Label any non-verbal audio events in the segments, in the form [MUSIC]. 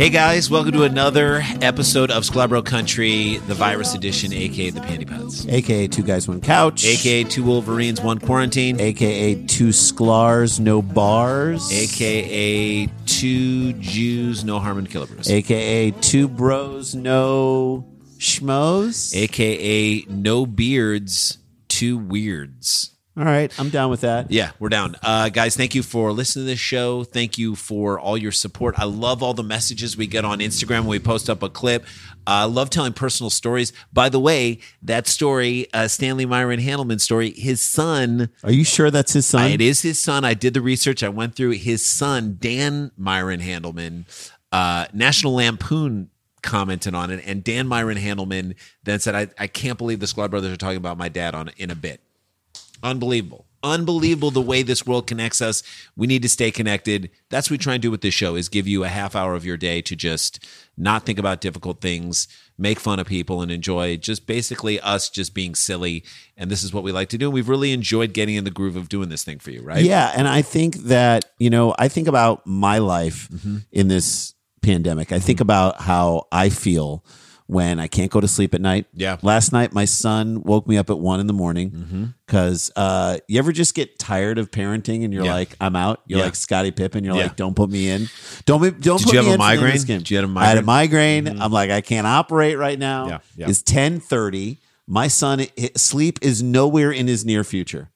Hey guys, welcome to another episode of Sklarbro Country, the virus edition, aka the Panty Pods, AKA Two Guys, One Couch. aka Two Wolverines, One Quarantine, AKA Two Sklars, No Bars. aka Two Jews, No Harm and Killabrews, AKA Two Bros, No Schmoes. aka No Beards, Two Weirds. All right, I'm down with that. Yeah, we're down. Uh, guys, thank you for listening to this show. Thank you for all your support. I love all the messages we get on Instagram when we post up a clip. I love telling personal stories. By the way, that story, uh, Stanley Myron Handelman story, his son, Are you sure that's his son? it is his son. I did the research. I went through his son, Dan Myron Handelman, uh, National Lampoon commented on it. And Dan Myron Handelman then said, I, I can't believe the Sklar Brothers are talking about my dad on in a bit. Unbelievable. Unbelievable the way this world connects us. We need to stay connected. That's what we try and do with this show is give you a half hour of your day to just not think about difficult things, make fun of people and enjoy just basically us just being silly. And this is what we like to do. And we've really enjoyed getting in the groove of doing this thing for you, right? Yeah, and I think that you know, I think about my life Mm-hmm. in this pandemic. I think about how I feel when I can't go to sleep at night. Yeah. Last night, my son woke me up at one in the morning because uh, you ever just get tired of parenting and you're Yeah. like, I'm out. You're Yeah. like Scottie Pippen. You're Yeah. like, don't put me in. Don't be, don't Did put you have me a in for the end of migraine? Did you have a I had a migraine? migraine. I'm like, I can't operate right now. Yeah, yeah. It's 10:30. My son, sleep is nowhere in his near future.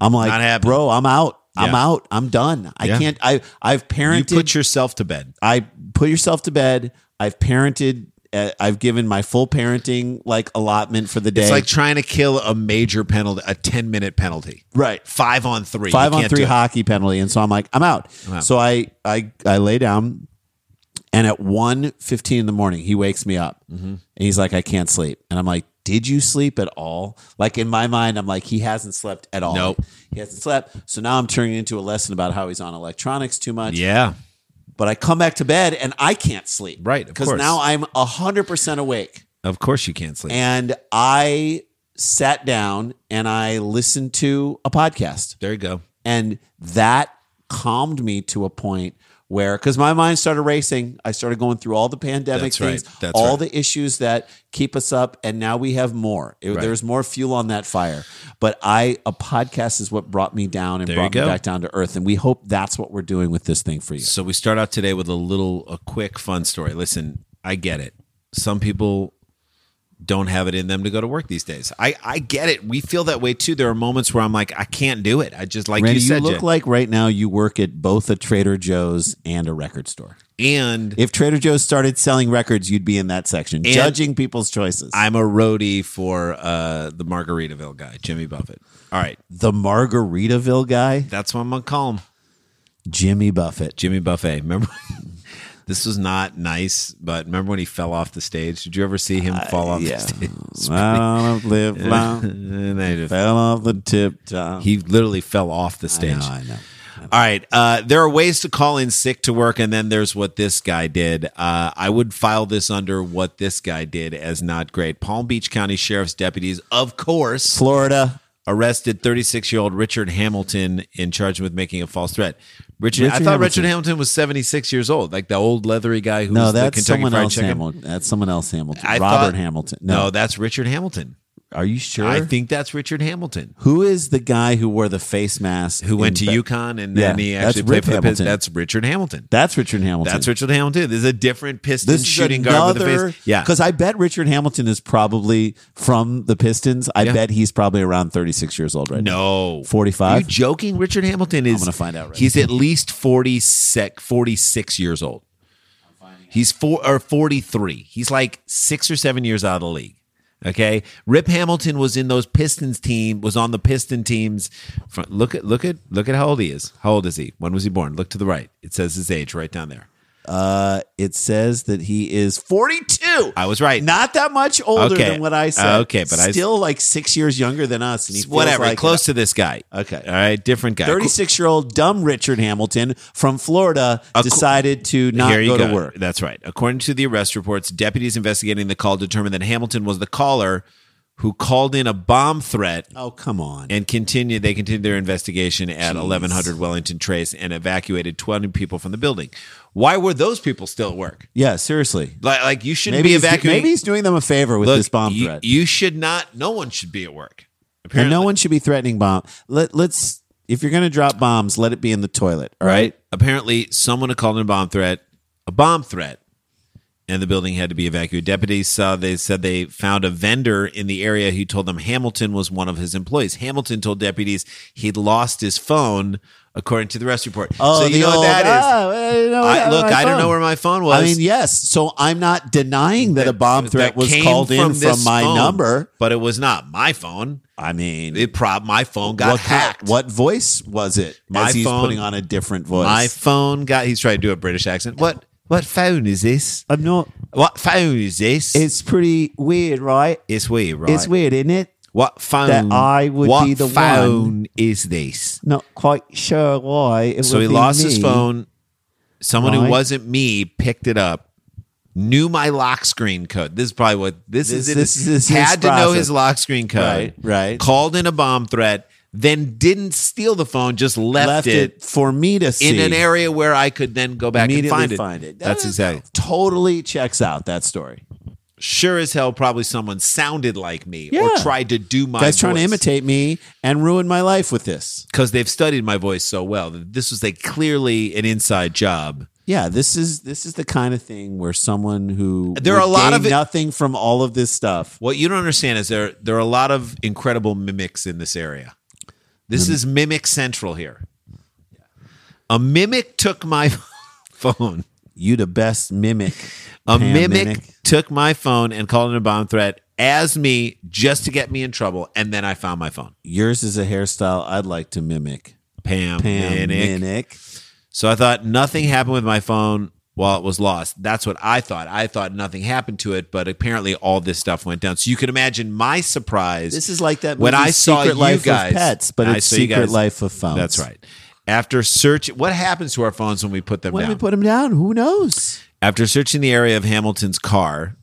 I'm like, bro, I'm out. I'm out. I'm done. I Yeah. can't. I I've parented. You put yourself to bed. I put yourself to bed. I've parented. Uh, I've given my full parenting like allotment for the day. It's like trying to kill a major penalty, a 10 minute penalty. right Five on three. You five on three do it. hockey penalty, and so I'm like, I'm out. out. So I I I lay down, and at 1.15 in the morning, he wakes me up, Mm-hmm. and he's like, I can't sleep, and I'm like. Did you sleep at all? Like in my mind, I'm like, he hasn't slept at all. Nope. He hasn't slept. So now I'm turning into a lesson about how he's on electronics too much. Yeah. But I come back to bed and I can't sleep. Right, of Because course. now I'm 100% awake. Of course you can't sleep. And I sat down and I listened to a podcast. there you go. And that calmed me to a point where, because my mind started racing, I started going through all the pandemic That's right. things, That's all right. the issues that keep us up. And now we have more. It- Right. There's more fuel on that fire. But I, a podcast is what brought me down and There brought me back down to earth. And we hope that's what we're doing with this thing for you. So we start out today with a little, a quick, fun story. Listen, I get it. Some people don't have it in them to go to work these days. I, I get it. We feel that way too. There are moments where I'm like, I can't do it. I just like Randy, you you, said, look Jay. like right now you work at both a Trader Joe's and a record store. and If Trader Joe's started selling records, you'd be in that section, judging people's choices. I'm a roadie for uh, the Margaritaville guy, Jimmy Buffett. All right, the Margaritaville guy, that's what I'm gonna call him, Jimmy Buffett. Jimmy Buffet. Remember, [LAUGHS] This was not nice, but remember when he fell off the stage? Did you ever see him fall off yeah. the stage? [LAUGHS] [LAUGHS] It's [LAUGHS] I live long. And they just- Fell off the tip top. he literally fell off the I stage. know, I know. All right. Uh, there are ways to call in sick to work, and then there's what this guy did. Uh, I would file this under what this guy did as not great. Palm Beach County Sheriff's deputies, of course, Florida. Arrested 36 year old Richard Hamilton in charge with making a false threat. Richard, I thought Hamilton. Richard Hamilton was 76 years old, like the old leathery guy who No, that's Kentucky someone else. Hamilton. That's someone else. Hamilton. I Robert thought- Hamilton. No. No, that's Richard Hamilton. Are you sure? I think that's Richard Hamilton. Who is the guy who wore the face mask? Who went to in Be- UConn and then he that's actually played Rip for the Pistons. That's Richard Hamilton. That's Richard Hamilton. That's Richard Hamilton. There's a different Pistons This shooting guard with the face. Yeah. because I bet Richard Hamilton is probably from the Pistons. I Yeah. bet he's probably around 36 years old right now. No. 45? Are you joking? Richard Hamilton is. I'm gonna find out right He's at least 46, 46 years old. He's four or 43. He's like six or seven years out of the league. Okay. Rip Hamilton was in those Pistons team, was on the Piston teams. Look at look at look at how old he is. How old is he? When was he born? Look to the right. It says his age right down there. Uh, it says that he is 42. I was right. Not that much older Okay. than what I said. Okay, but I- still like six years younger than us. And he Whatever. like close to this guy. Okay. All right. Different guy. 36 year old dumb Richard Hamilton from Florida co- decided to not you go, to work. That's right. According to the arrest reports, deputies investigating the call determined that Hamilton was the caller who called in a bomb threat Oh, come on. and continued they continued their investigation at 1100 Wellington Trace and evacuated 20 people from the building. Why were those people still at work? yeah, seriously. Like, like you shouldn't Maybe be he's, evacuating. maybe he's doing them a favor with Look, this bomb you, threat. you should not. No one should be at work. and Apparently, no one should be threatening bomb. Let, let's, if you're going to drop bombs, let it be in the toilet. All right. Apparently, someone had called in a bomb threat, a bomb threat, and the building had to be evacuated. Deputies saw they said they found a vendor in the area who told them Hamilton was one of his employees. Hamilton told deputies he'd lost his phone, according to the arrest report. so you know what old, that is. "Ah, I know I, look, I don't know where my phone was. I mean, yes. So I'm not denying that, a bomb threat that was called in from my phone, number. but it was not my phone. I mean, It prob my phone got what, hacked. what voice was it? My as phone- putting on a different voice. My phone got. He's trying to do a British accent. What? What phone is this? I'm not. What phone is this? It's pretty weird, right? It's weird, right? It's weird, isn't it? What phone? That I would what be the phone one- is this? Not quite sure why. It So he lost his phone. Someone who wasn't me picked it up, knew my lock screen code. This is probably what this, This- is. This is his had to know his lock screen code. Right, right. Called in a bomb threat, then didn't steal the phone, just left, Left it, it for me to see in an area where I could then go back and find it. find it. That's That exactly. Totally checks out that story. Sure as hell, probably someone sounded like me or tried to do my Guys trying to imitate me and ruin my life with this. because they've studied my voice so well. This was a clearly an inside job. Yeah, this is this is the kind of thing where someone who There are a lot of it- nothing from all of this stuff. What you don't understand is there there are a lot of incredible mimics in this area. This mm-hmm. is mimic central here. A mimic took my [LAUGHS] phone. You the best mimic. A Pam mimic took my phone and called it a bomb threat as me just to get me in trouble, and then I found my phone. Yours is a hairstyle I'd like to mimic. Pam, Pam Minnick. Minnick. So I thought nothing happened with my phone while it was lost. That's what I thought. I thought nothing happened to it, but apparently all this stuff went down. So you can imagine my surprise. This is like that when I saw Secret you Life guys, of Pets, but it's Secret guys- Life of Phones. That's right. After search, what happens to our phones when we put them When down? we put them down, who knows? After searching the area of Hamilton's car,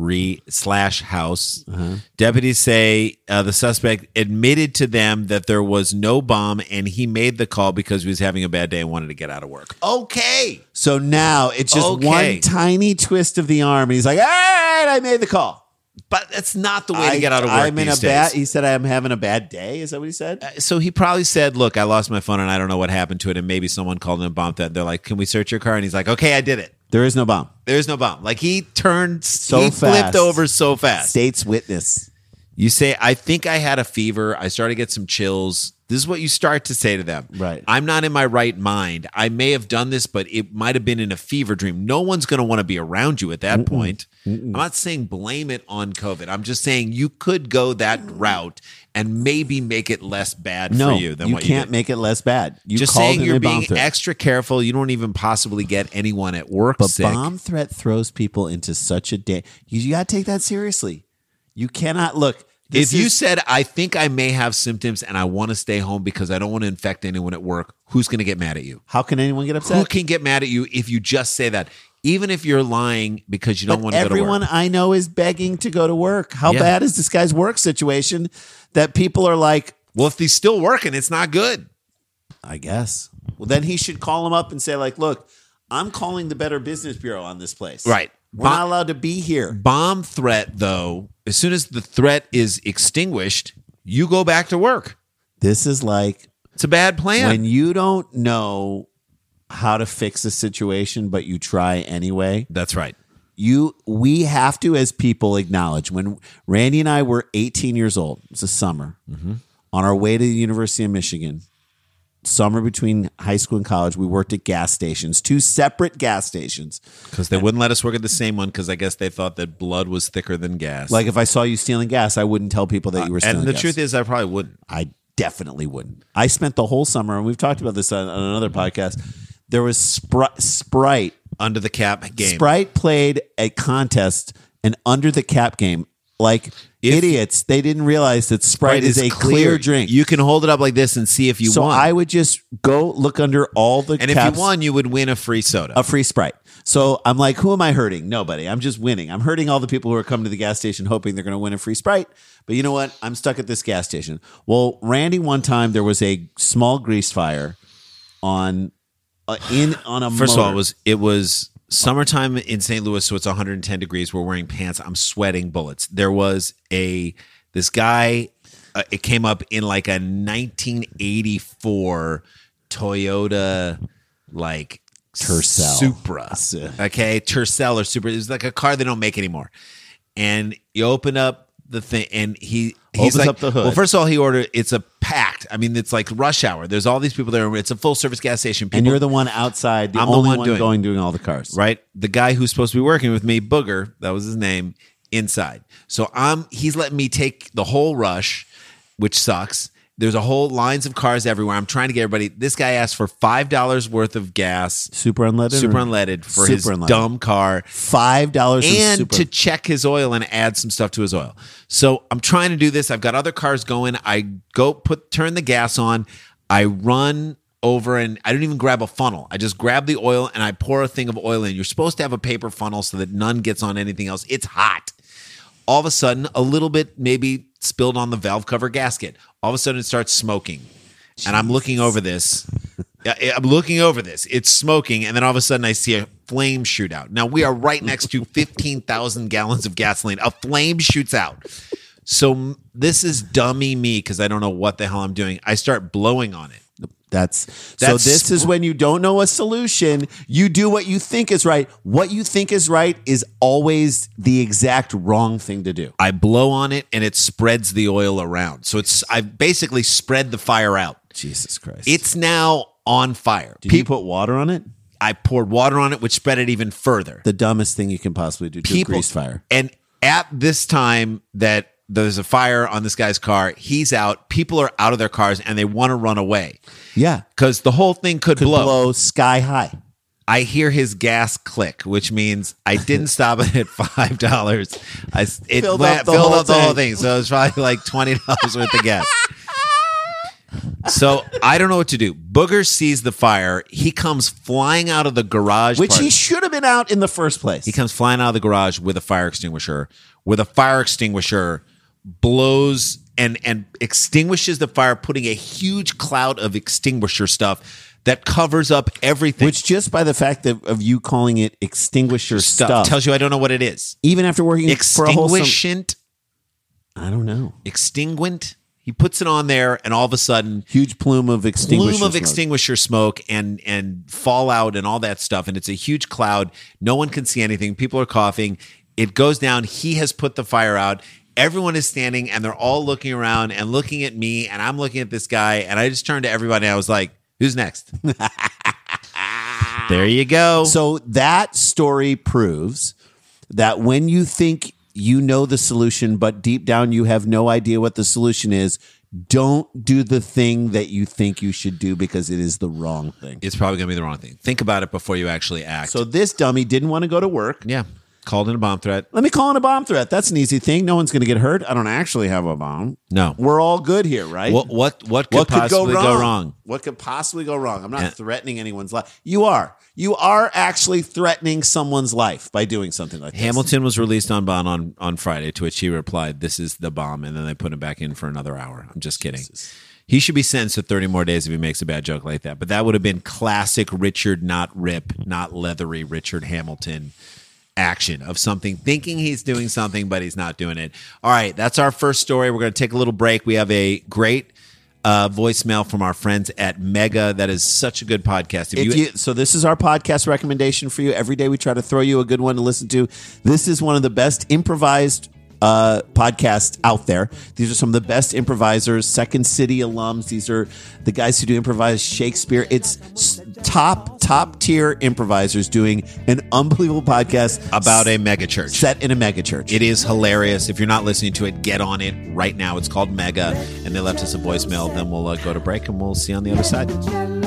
re slash house, Uh-huh. deputies say uh, the suspect admitted to them that there was no bomb, and he made the call because he was having a bad day and wanted to get out of work. Okay. So now it's just Okay. one tiny twist of the arm, and he's like, "All right, I made the call." But that's not the way to get out of work. I'm in a bad. He said, "I'm having a bad day." Is that what he said? So he probably said, "Look, I lost my phone and I don't know what happened to it." And maybe someone called and bombed that. They're like, "Can we search your car?" And he's like, "Okay, I did it. There is no bomb. There's no bomb." Like he turned, So he flipped over so fast. State's witness. You say, "I think I had a fever. I started to get some chills. This is what you start to say to them. Right. I'm not in my right mind. I may have done this, but it might have been in a fever dream. No one's going to want to be around you at that point. I'm not saying blame it on COVID. I'm just saying you could go that route and maybe make it less bad No, for you than you what you can't did. make it less bad. You just saying you're being extra careful. You don't even possibly get anyone at work But sick. bomb threat throws people into such a day. You, you got to take that seriously. You cannot look. if this you is- said, I think I may have symptoms and I want to stay home because I don't want to infect anyone at work, who's going to get mad at you? how can anyone get upset? Who can get mad at you if you just say that? Even if you're lying because you don't But want to go to everyone. I know is begging to go to work. How Yeah. bad is this guy's work situation that people are like, Well, if he's still working, it's not good. I guess. Well, then he should call him up and say, like, look, I'm calling the Better Business Bureau on this place. Right. We're Bo- not allowed to be here. Bomb threat, though, as soon as the threat is extinguished, you go back to work. This is like It's a bad plan. when you don't know how to fix a situation, but you try anyway. That's right. You, we have to, as people, acknowledge when Randy and I were 18 years old. It's a summer Mm-hmm. on our way to the University of Michigan. Summer between high school and college, we worked at gas stations, two separate gas stations. Because they wouldn't let us work at the same one because I guess they thought that blood was thicker than gas. Like if I saw you stealing gas, I wouldn't tell people that you were stealing. Uh, and the gas. truth is, I probably wouldn't. I definitely wouldn't. I spent the whole summer, and we've talked about this on, on another podcast. There was Spri- Sprite. Under the cap game. Sprite played a contest, an under the cap game. Like If- idiots, they didn't realize that Sprite, is, a clear, drink. You can hold it up like this and see if you so won. I would just go look under all the and if caps, you won, you would win a free soda. a free Sprite. So I'm like, who am I hurting? Nobody. I'm just winning. I'm hurting all the people who are coming to the gas station hoping they're going to win a free Sprite. But you know what? I'm stuck at this gas station. Well, Randy, one time there was a small grease fire on uh, in on a First of all, it was it was summertime in St. Louis, so it's 110 degrees. We're wearing pants. I'm sweating bullets. There was a this guy. Uh, it came up in like a 1984 Toyota, like Tercel. Supra. Okay, Tercel or Supra. It was like a car they don't make anymore. And you open up the thing, and he he's Opens like, up the hood. Well, first of all, he ordered. It's a packed. I mean, it's like rush hour. There's all these people there. It's a full service gas station. People, and you're the one outside, the I'm the one one, doing- going doing all the cars. right? The guy who's supposed to be working with me, Booger, that was his name, inside. So I'm he's letting me take the whole rush, which sucks. There's a whole lines of cars everywhere. I'm trying to get everybody. This guy asked for five dollars worth of gas, Super unleaded. super or- unleaded, for Super his unleaded. dumb car, Five dollars and super. to check his oil and add some stuff to his oil. So I'm trying to do this. I've got other cars going. I go put turn the gas on. I run over and I don't even grab a funnel. I just grab the oil and I pour a thing of oil in. You're supposed to have a paper funnel so that none gets on anything else. It's hot. All of a sudden, a little bit maybe spilled on the valve cover gasket. All of a sudden, it starts smoking. And I'm looking over this. I'm looking over this. It's smoking, and then all of a sudden I see a flame shoot out. Now we are right next to [LAUGHS] 15,000 gallons of gasoline. A flame shoots out. So this is dummy me because I don't know what the hell I'm doing. I start blowing on it. That's, That's- so. This is when you don't know a solution. You do what you think is right. What you think is right is always the exact wrong thing to do. I blow on it, and it spreads the oil around. So it's I've basically spread the fire out. Jesus Christ! It's now on fire. Did you put water on it? I poured water on it, which spread it even further. The dumbest thing you can possibly do to a grease fire. And at this time that there's a fire on this guy's car, he's out. People are out of their cars and they want to run away Yeah, because the whole thing could, could blow. blow sky high. I hear his gas click, which means I didn't [LAUGHS] stop it at five dollars. I it Filled went- up the filled whole up the whole thing. thing, so it was probably like twenty dollars worth of gas. [LAUGHS] So I don't know what to do. Booger sees the fire. He comes flying out of the garage, Which part- he should have been out in the first place. He comes flying out of the garage with a fire extinguisher. With a fire extinguisher, blows and and extinguishes the fire, putting a huge cloud of extinguisher stuff that covers up everything. Which just by the fact of, of you calling it extinguisher stuff, stuff, tells you I don't know what it is. even after working for a whole Extinguishant, I don't know. extinguent. He puts it on there, and all of a sudden, Huge plume of extinguisher plume of smoke. extinguisher smoke and and fallout and all that stuff and it's a huge cloud no one can see anything people are coughing it goes down he has put the fire out everyone is standing and they're all looking around and looking at me and I'm looking at this guy and I just turned to everybody and I was like, "Who's next?" there you go. So that story proves that when you think you know the solution, but deep down you have no idea what the solution is, don't do the thing that you think you should do because it is the wrong thing. it's probably going to be the wrong thing. Think about it before you actually act. So this dummy didn't want to go to work. yeah, called in a bomb threat. Let me call in a bomb threat. That's an easy thing. No one's going to get hurt. I don't actually have a bomb. No. We're all good here, right? What what what could what could possibly go wrong? go wrong? What could possibly go wrong? I'm not Yeah. threatening anyone's life. You are. You are actually threatening someone's life by doing something like this. Hamilton was released on bond on, on Friday, to which he replied, This is the bomb. And then they put him back in for another hour. I'm just kidding. He should be sentenced to 30 more days if he makes a bad joke like that. But that would have been classic Richard, not rip, not leathery Richard Hamilton action of something thinking he's doing something, but he's not doing it. All right, that's our first story. We're going to take a little break. We have a great uh, voicemail from our friends at Mega. That is such a good podcast. If you, so this is our podcast recommendation for you. Every day we try to throw you a good one to listen to. This is one of the best improvised uh, podcasts out there. These are some of the best improvisers, Second City alums. These are the guys who do improvise Shakespeare. It's top top tier improvisers doing an unbelievable podcast about a mega church. set in a mega church. It is hilarious. If you're not listening to it, get on it right now. It's called Mega, and they left us a voicemail. Then we'll uh, go to break, and we'll see you on the other side.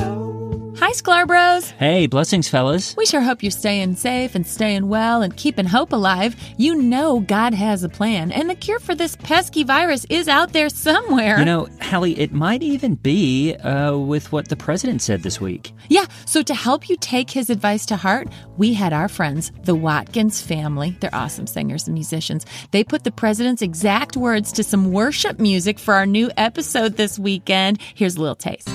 Sklar Bros. Hey, blessings, fellas. We sure hope you're staying safe and staying well and keeping hope alive. You know God has a plan, and the cure for this pesky virus is out there somewhere. You know, Hallie, it might even be uh, with what the president said this week. yeah, so to help you take his advice to heart, we had our friends, the Watkins family. They're awesome singers and musicians. They put the president's exact words to some worship music for our new episode this weekend. Here's a little taste.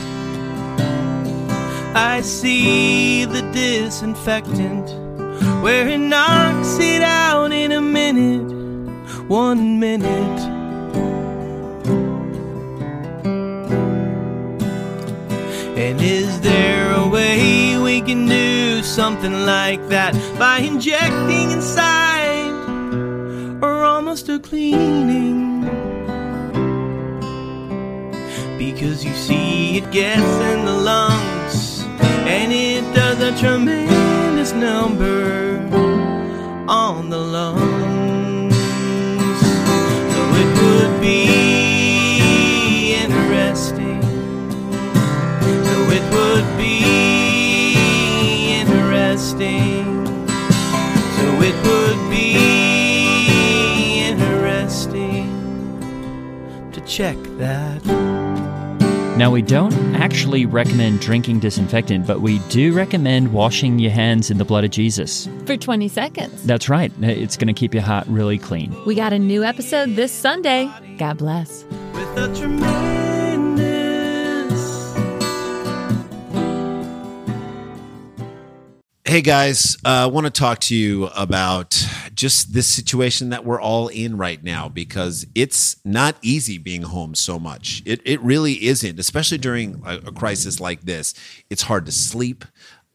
I see the disinfectant where it knocks it out in a minute, one minute. And is there a way we can do something like that by injecting inside or almost a cleaning? Because you see, it gets in the lungs tremendous number on the lungs. So it would be interesting. So it would be interesting. So it would be interesting to check that. Now, we don't actually recommend drinking disinfectant, but we do recommend washing your hands in the blood of Jesus. For 20 seconds. That's right, it's going to keep your heart really clean. We got a new episode this Sunday. God bless. with a tremendous Hey guys, I uh, want to talk to you about just this situation that we're all in right now because it's not easy being home so much. It it really isn't, especially during a, a crisis like this. It's hard to sleep.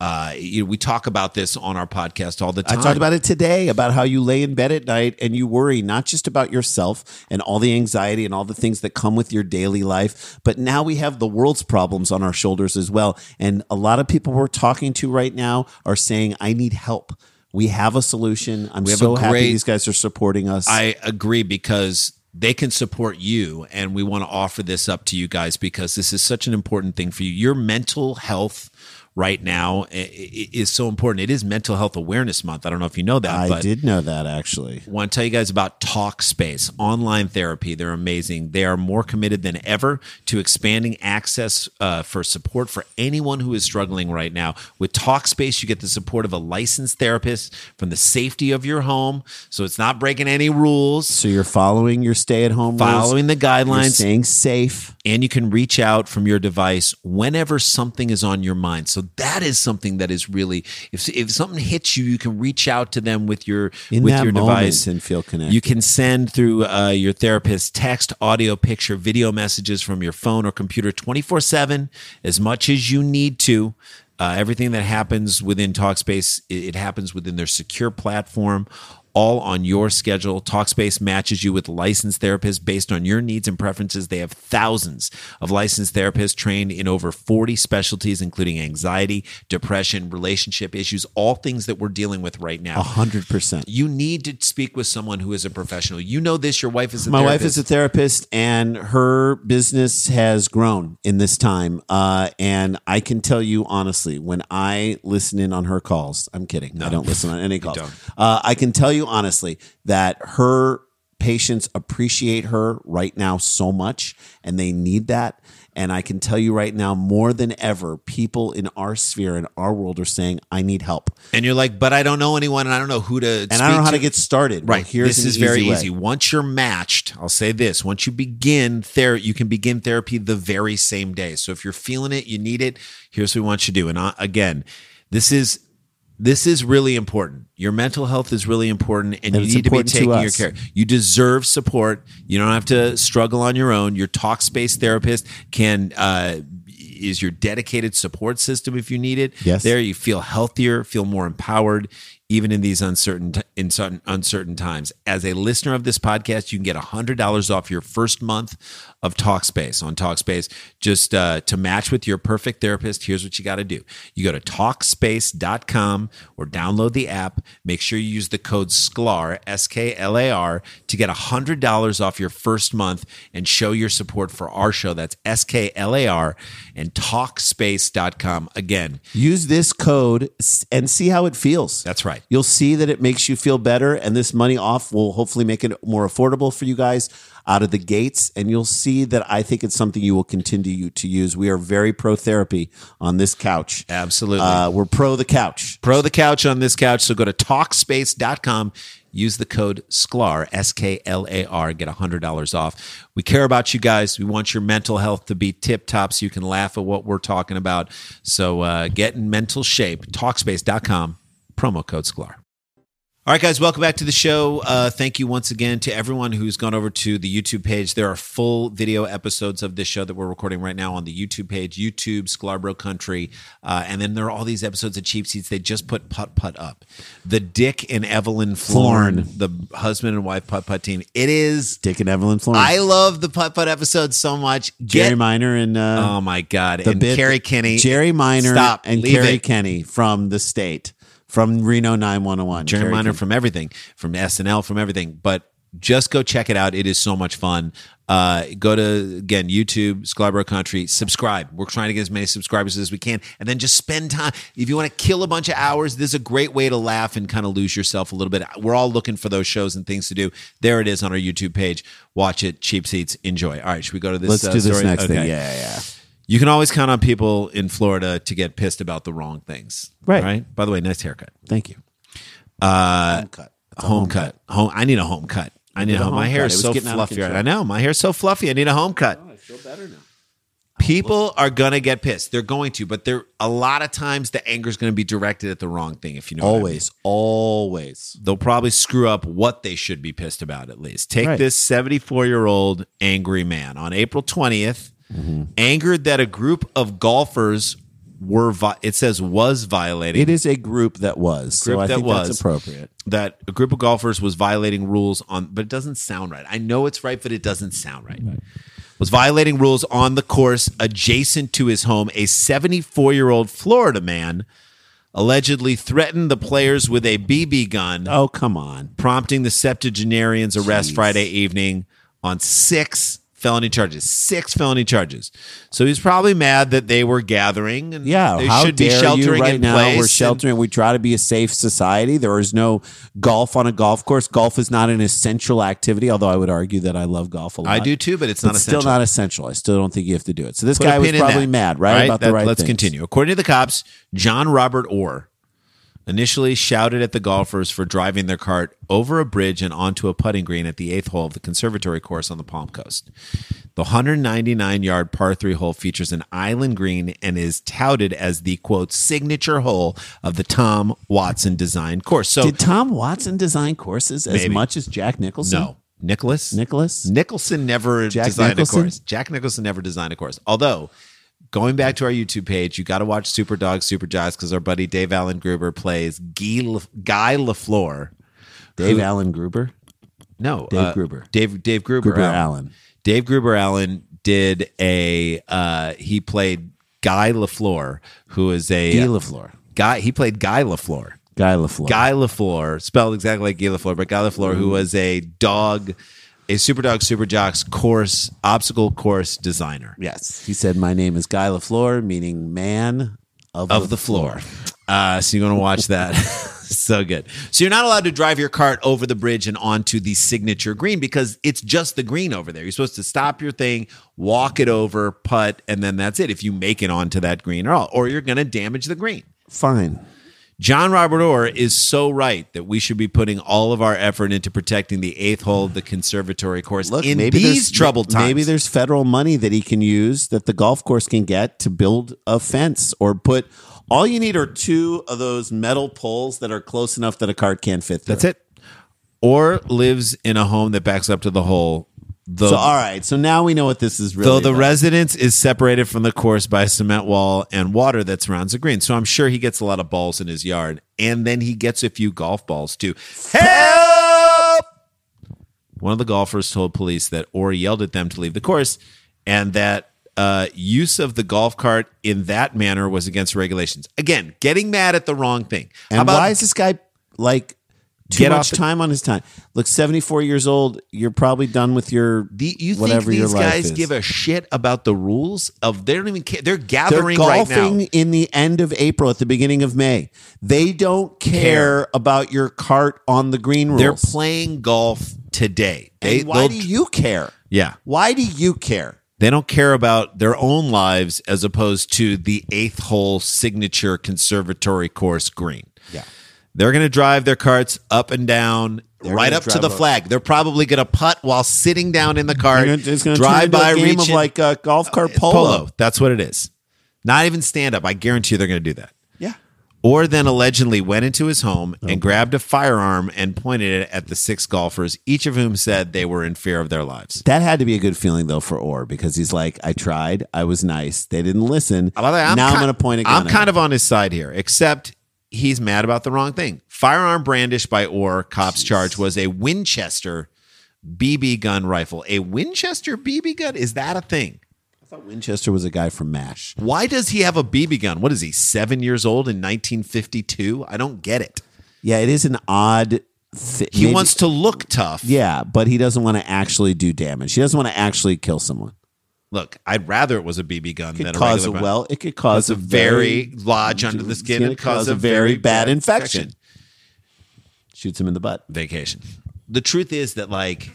Uh, you know, we talk about this on our podcast all the time. I talked about it today about how you lay in bed at night and you worry not just about yourself and all the anxiety and all the things that come with your daily life, but now we have the world's problems on our shoulders as well. And a lot of people we're talking to right now are saying, I need help. We have a solution. I'm so a happy these guys are supporting us. I agree because they can support you, and we want to offer this up to you guys because this is such an important thing for you. Your mental health right now i- i- is so important. It is Mental Health Awareness Month. I don't know if you know that. I did know that actually. want to tell you guys about Talkspace online therapy. They're amazing. They are more committed than ever to expanding access uh, for support for anyone who is struggling right now. With Talkspace, you get the support of a licensed therapist from the safety of your home, so it's not breaking any rules. So you're following your stay at home Following the You're guidelines, staying safe. and you can reach out from your device whenever something is on your mind. So that is something that is really if if something hits you, you can reach out to them with your In with your device and feel connected. You can send through uh, your therapist text, audio, picture, video messages from your phone or computer 24 7 as much as you need to. Uh, everything that happens within Talkspace, it, it happens within their secure platform. All on your schedule. Talkspace matches you with licensed therapists based on your needs and preferences. They have thousands of licensed therapists trained in over 40 specialties, including anxiety, depression, relationship issues, all things that we're dealing with right now. A hundred percent. You need to speak with someone who is a professional. You know this. Your wife is a My wife is a therapist, and her business has grown in this time. Uh, and I can tell you honestly, when I listen in on her calls, I'm kidding. I don't listen on any [LAUGHS] calls. Uh, I can tell you honestly that her patients appreciate her right now so much, and they need that. And I can tell you right now, more than ever, people in our sphere in our world are saying, "I need help," and you're like, but I don't know anyone, and I don't know who to. and I don't know how to get started. Well, Right. here's this is very way. easy. Once you're matched, I'll say this: once you begin therapy, you can begin therapy the very same day. So if you're feeling it, you need it. Here's what we want you to do. And uh, again, this is this is really important. Your mental health is really important, and, And you need to be important to taking your care. You deserve support. You don't have to struggle on your own. Your Talkspace therapist can. Uh, is your dedicated support system if you need it. Yes. There you feel healthier, feel more empowered, even in these uncertain in certain uncertain times. As a listener of this podcast, you can get hundred dollars off your first month of Talkspace on Talkspace. Just uh, to match with your perfect therapist, here's what you got to do: you go to Talkspace.com or download the app. Make sure you use the code SKLAR S K L A R to get hundred dollars off your first month and show your support for our show. That's S K L A R and Talkspace.com. Again, Use this code and see how it feels. that's right. You'll see that it makes you feel better, and this money off will hopefully make it more affordable for you guys out of the gates. And you'll see that I think it's something you will continue to use. We are very pro therapy on this couch. Absolutely. Uh, we're pro the couch. Pro the couch on this couch. So go to Talkspace.com. Use the code SKLAR, S K L A R, get $100 off. We care about you guys. We want your mental health to be tip top so you can laugh at what we're talking about. So uh, get in mental shape. Talkspace.com, promo code SKLAR. All right, guys, welcome back to the show. Uh, thank you once again to everyone who's gone over to the YouTube page. There are full video episodes of this show that we're recording right now on the YouTube page, YouTube, Sklarbro Country. Uh, and then there are all these episodes of Cheap Seats. They just put Putt Putt up. The Dick and Evelyn Florn, the husband and wife Putt Putt team. It is. Dick and Evelyn Florn. I love the Putt Putt episode so much. Jerry Get- Minor and uh, Oh, my God. the and bit- Kerri Kenney. Jerry Minor Stop. and Carrie it. Kenny from the state, from Reno 911. Jerry Minor Kenney. from everything, from SNL, from everything. But just go check it out. It is so much fun. Uh, go to again YouTube, Sklarbro Country. Subscribe. We're trying to get as many subscribers as we can, and then just spend time. If you want to kill a bunch of hours, this is a great way to laugh and kind of lose yourself a little bit. We're all looking for those shows and things to do. There it is on our YouTube page. Watch it. Cheap seats. Enjoy. All right, should we go to this? Let's uh, do this story? next Okay. thing. Yeah, yeah. You can always count on people in Florida to get pissed about the wrong things. Right. Right. By the way, nice haircut. Thank you. Uh, Home cut. It's a home cut. Home. I need a home cut. I need a a home. My hair cut. is It so getting out of fluffy. right control. I know my hair is so fluffy. I need a home cut. I feel better now. People are gonna get pissed. They're going to, but they're a lot of times the anger is gonna be directed at the wrong thing. If you know, what I mean. Always, always. they'll probably screw up what they should be pissed about. At least take Right. this seventy-four-year-old angry man on April 20th Mm-hmm. angered that a group of golfers were. Vi- it says was violating. It is a group that was. Group so I that think was. that's appropriate. that a group of golfers was violating rules on, but it doesn't sound right. I know it's right, but it doesn't sound right. Was violating rules on the course adjacent to his home. A 74 year old Florida man allegedly threatened the players with a BB gun, Oh, come on. prompting the septuagenarians' arrest Jeez. Friday evening on six felony charges. Six felony charges. So he's probably mad that they were gathering and Yeah, they how should be dare sheltering you right now? We're and- sheltering. We try to be a safe society. There is no golf on a golf course. Golf is not an essential activity, although I would argue that I love golf a lot. I do too, but it's not It's essential. still not essential. I still don't think you have to do it. So this Put guy was probably mad, right? About the That- right Let's things. continue. According to the cops, John Robert Orr initially shouted at the golfers for driving their cart over a bridge and onto a putting green at the eighth hole of the conservatory course on the Palm Coast. The 199 yard par three hole features an island green and is touted as the quote signature hole of the Tom Watson designed course. So, Did Tom Watson design courses as Maybe. much as Jack Nicholson? no. Nicholas? Nicholas? Nicholson never Jack designed Nicholson? a course. Jack Nicholson never designed a course. Although, going back to our YouTube page, you got to watch Super Dog, Super Jazz because our buddy Dave Allen Gruber plays Guy, Le- Guy LaFleur, Dave Allen Gruber. No, Dave uh, Gruber. Dave Dave Gruber, Gruber Allen. Allen. Dave Gruber Allen did a. Uh, he played Guy Lafleur, who is a Guy Lafleur. guy. He played Guy Lafleur. Guy Lafleur. Guy Lafleur, spelled exactly like Guy Lafleur, but Guy Lafleur, who was a dog, a super dog, super jocks course obstacle course designer Yes. He said, My name is Guy Lafleur, meaning man of, of the floor. Uh, so you're going to watch that. [LAUGHS] so good. So you're not allowed to drive your cart over the bridge and onto the signature green because it's just the green over there. You're supposed to stop your thing, walk it over, putt, and then that's it. If you make it onto that green at all, or you're going to damage the green. Fine. John Robert Orr is so right that we should be putting all of our effort into protecting the eighth hole of the conservatory course Look, in maybe these troubled times. Maybe there's federal money that he can use that the golf course can get to build a fence or put. All you need are two of those metal poles that are close enough that a cart can't fit through. that's it. Or lives in a home that backs up to the hole. Though, So, all right. So now we know what this is really. though the about. residence is separated from the course by a cement wall and water that surrounds the green. So I'm sure he gets a lot of balls in his yard. And then he gets a few golf balls too. Help! One of the golfers told police that Orr yelled at them to leave the course and that uh, use of the golf cart in that manner was against regulations. Again, getting mad at the wrong thing. How And about why is this guy like too Get much time on his time? Look, seventy four years old. You're probably done with your the, you whatever think your these life guys is. give a shit about the rules of they don't even care. They're gathering They're right golfing now. in the end of April at the beginning of May. They don't care, Care. about your cart on the green rules. They're playing golf today. They, And why they'll- do you care? yeah. Why do you care? They don't care about their own lives as opposed to the eighth hole signature conservatory course green. They're going to drive their carts up and down, right gonna up to the up. flag. They're probably going to putt while sitting down in the cart, gonna- it's going to drive by, a game reach of like uh, golf cart polo. polo. That's what it is. Not even stand up. I guarantee you they're going to do that. Yeah. Or then allegedly went into his home Oh, and grabbed a firearm and pointed it at the six golfers, each of whom said they were in fear of their lives. That had to be a good feeling though for Orr because he's like, I tried, I was nice, they didn't listen. Way, now I'm going to point a gun. I'm kind of on his side here, except he's mad about the wrong thing. Firearm brandished by Orr, cops charge was a Winchester BB gun rifle. A Winchester BB gun? Is that a thing? I thought Winchester was a guy from Mash. Why does he have a BB gun? What is he, seven years old in 1952? I don't get it. Yeah, it is an odd. Thi- He maybe- wants to look tough. Yeah, but he doesn't want to actually do damage. He doesn't want to actually kill someone. Look, I'd rather it was a BB gun It than could a cause a gun. well. It could cause Cause a very lodge under the skin gonna and cause a very bad bad infection. infection. Shoots him in the butt. vacation. The truth is that like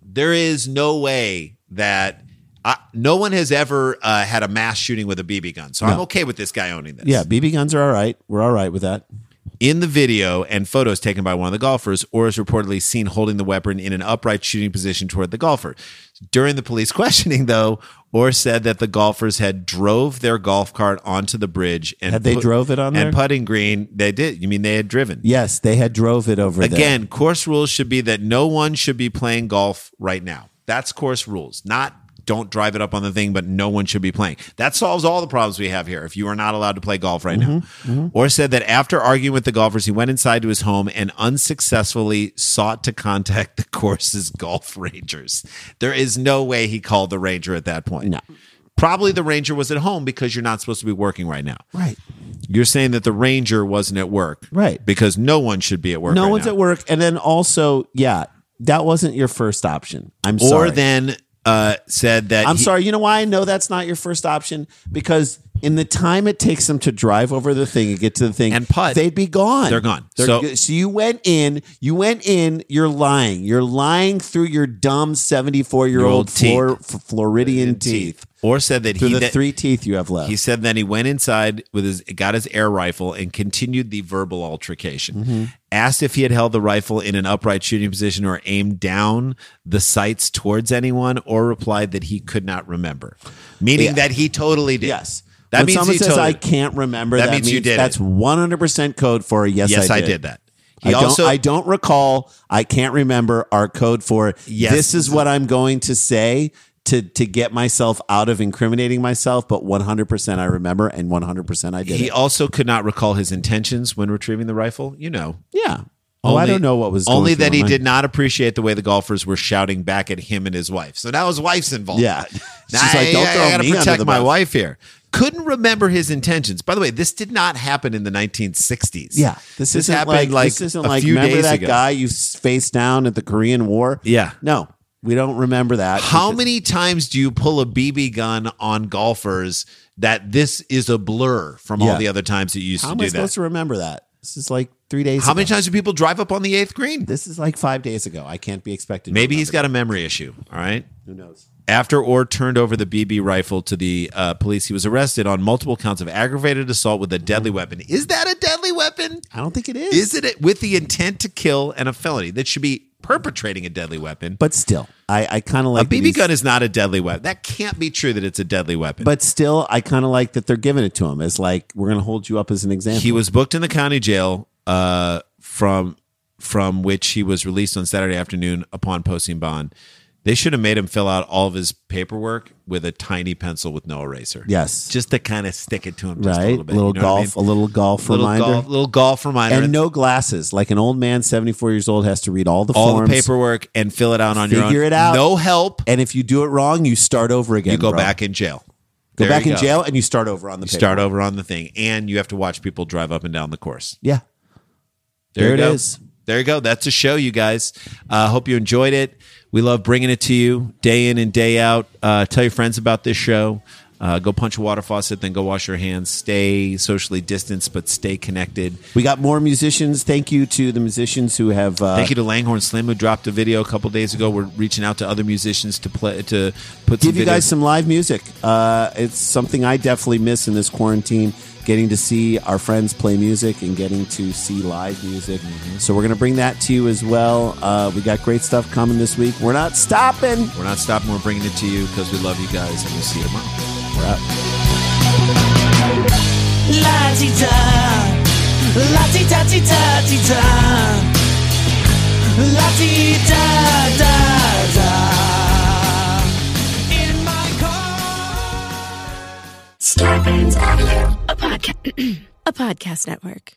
there is no way that I, no one has ever uh, had a mass shooting with a BB gun. So I'm okay with this guy owning this. Yeah, BB guns are all right. We're all right with that. In the video and photos taken by one of the golfers, Orr is reportedly seen holding the weapon in an upright shooting position toward the golfer. During the police [LAUGHS] questioning, though, Orr said that the golfers had drove their golf cart onto the bridge and Had they drove it on there? and putting green. They did. You mean they had driven? Yes, they had drove it over there. Again, course rules should be that no one should be playing golf right now. That's course rules, not don't drive it up on the thing, but no one should be playing. That solves all the problems we have here if you are not allowed to play golf right now. Mm-hmm. Or said that after arguing with the golfers, he went inside to his home and unsuccessfully sought to contact the course's [LAUGHS] golf rangers. There is no way he called the ranger at that point. No. Probably the ranger was at home because you're not supposed to be working right now. Right. You're saying that the ranger wasn't at work. Right. Because no one should be at work No right one's now. at work. And then also, yeah, that wasn't your first option. I'm or sorry. Or then uh, said that I'm he- sorry. You know why I know that's not your first option? Because in the time it takes them to drive over the thing and get to the thing And putt. they'd be gone. They're gone. so, So- so you went in. You went in. You're lying. You're lying through your dumb 74 year Your old old teeth. Flor- Floridian teeth. or said that Through he the that- three teeth you have left. he said then he went inside with his got his air rifle and continued the verbal altercation. Mm-hmm. Asked if he had held the rifle in an upright shooting position or aimed down the sights towards anyone, or replied that he could not remember, meaning Yeah. that he totally did. yes. That when means someone he says totally, I can't remember, That that, means you did. That's 100 percent code for yes. Yes, I I did, did that. He I also- don't. I don't recall. I can't remember our code for. Yes. This is what I'm going to say to to get myself out of incriminating myself. But 100 percent I remember, and 100 percent I did. He it. also could not recall his intentions when retrieving the rifle. You know, Yeah. Oh, I don't know what was going only that he did not appreciate the way the golfers were shouting back at him and his wife. So now his wife's involved. Yeah. Now, [LAUGHS] She's like, "Don't I, throw I gotta me protect my bus." wife here. Couldn't remember his intentions. By the way, this did not happen in the 1960s. Yeah, this, isn't happened like, like this isn't a like few remember days that ago. guy you faced down at the Korean War? Yeah. No, we don't remember that. How many times do you pull a BB gun on golfers that this is a blur from all the other times that you used How to am I do supposed to remember that? This is like three days. How ago. many times do people drive up on the eighth green? This is like five days ago. I can't be expected. to Maybe he's got a memory issue. All right. Who knows? After Orr turned over the BB rifle to the uh, police, he was arrested on multiple counts of aggravated assault with a deadly weapon. Is that a deadly weapon? I don't think it is. Is it with the intent to kill and a felony? That should be perpetrating a deadly weapon. But still, I, I kind of like a BB gun is not a deadly weapon. That can't be true that it's a deadly weapon. But still, I kind of like that they're giving it to him as like we're going to hold you up as an example. He was booked in the county jail uh, from from which he was released on Saturday afternoon upon posting bond. They should have made him fill out all of his paperwork with a tiny pencil with no eraser. Yes. just to kind of stick it to him. Just right, a little bit. little you know what I golf, mean? a little golf little reminder, golf, little golf reminder, and no glasses. Like an old man, seventy four years old, has to read all the all forms, the paperwork and fill it out on your own. Figure it out. No help. and if you do it wrong, you start over again. You go bro. back in jail. go There back in jail, and you start over on the You start over on the thing, and you have to watch people drive up and down the course. Yeah, There, There it go. is. There you go. That's a show, you guys. Uh, hope you enjoyed it. We love bringing it to you day in and day out. Uh, tell your friends about this show. Uh, go punch a water faucet, then go wash your hands. Stay socially distanced, but stay connected. we got more musicians. Thank you to the musicians who have. Uh, Thank you to Langhorne Slim who dropped a video a couple days ago. We're reaching out to other musicians to play to put some give you guys some live music. Uh, it's something I definitely miss in this quarantine. Getting to see our friends play music and getting to see live music. Mm-hmm. So we're going to bring that to you as well. Uh, we got great stuff coming this week. We're not stopping. We're not stopping. We're bringing it to you because we love you guys, and we'll see you tomorrow. We're out. La ti da, Starburns Audio. a podcast, [CLEARS THROAT] a podcast network.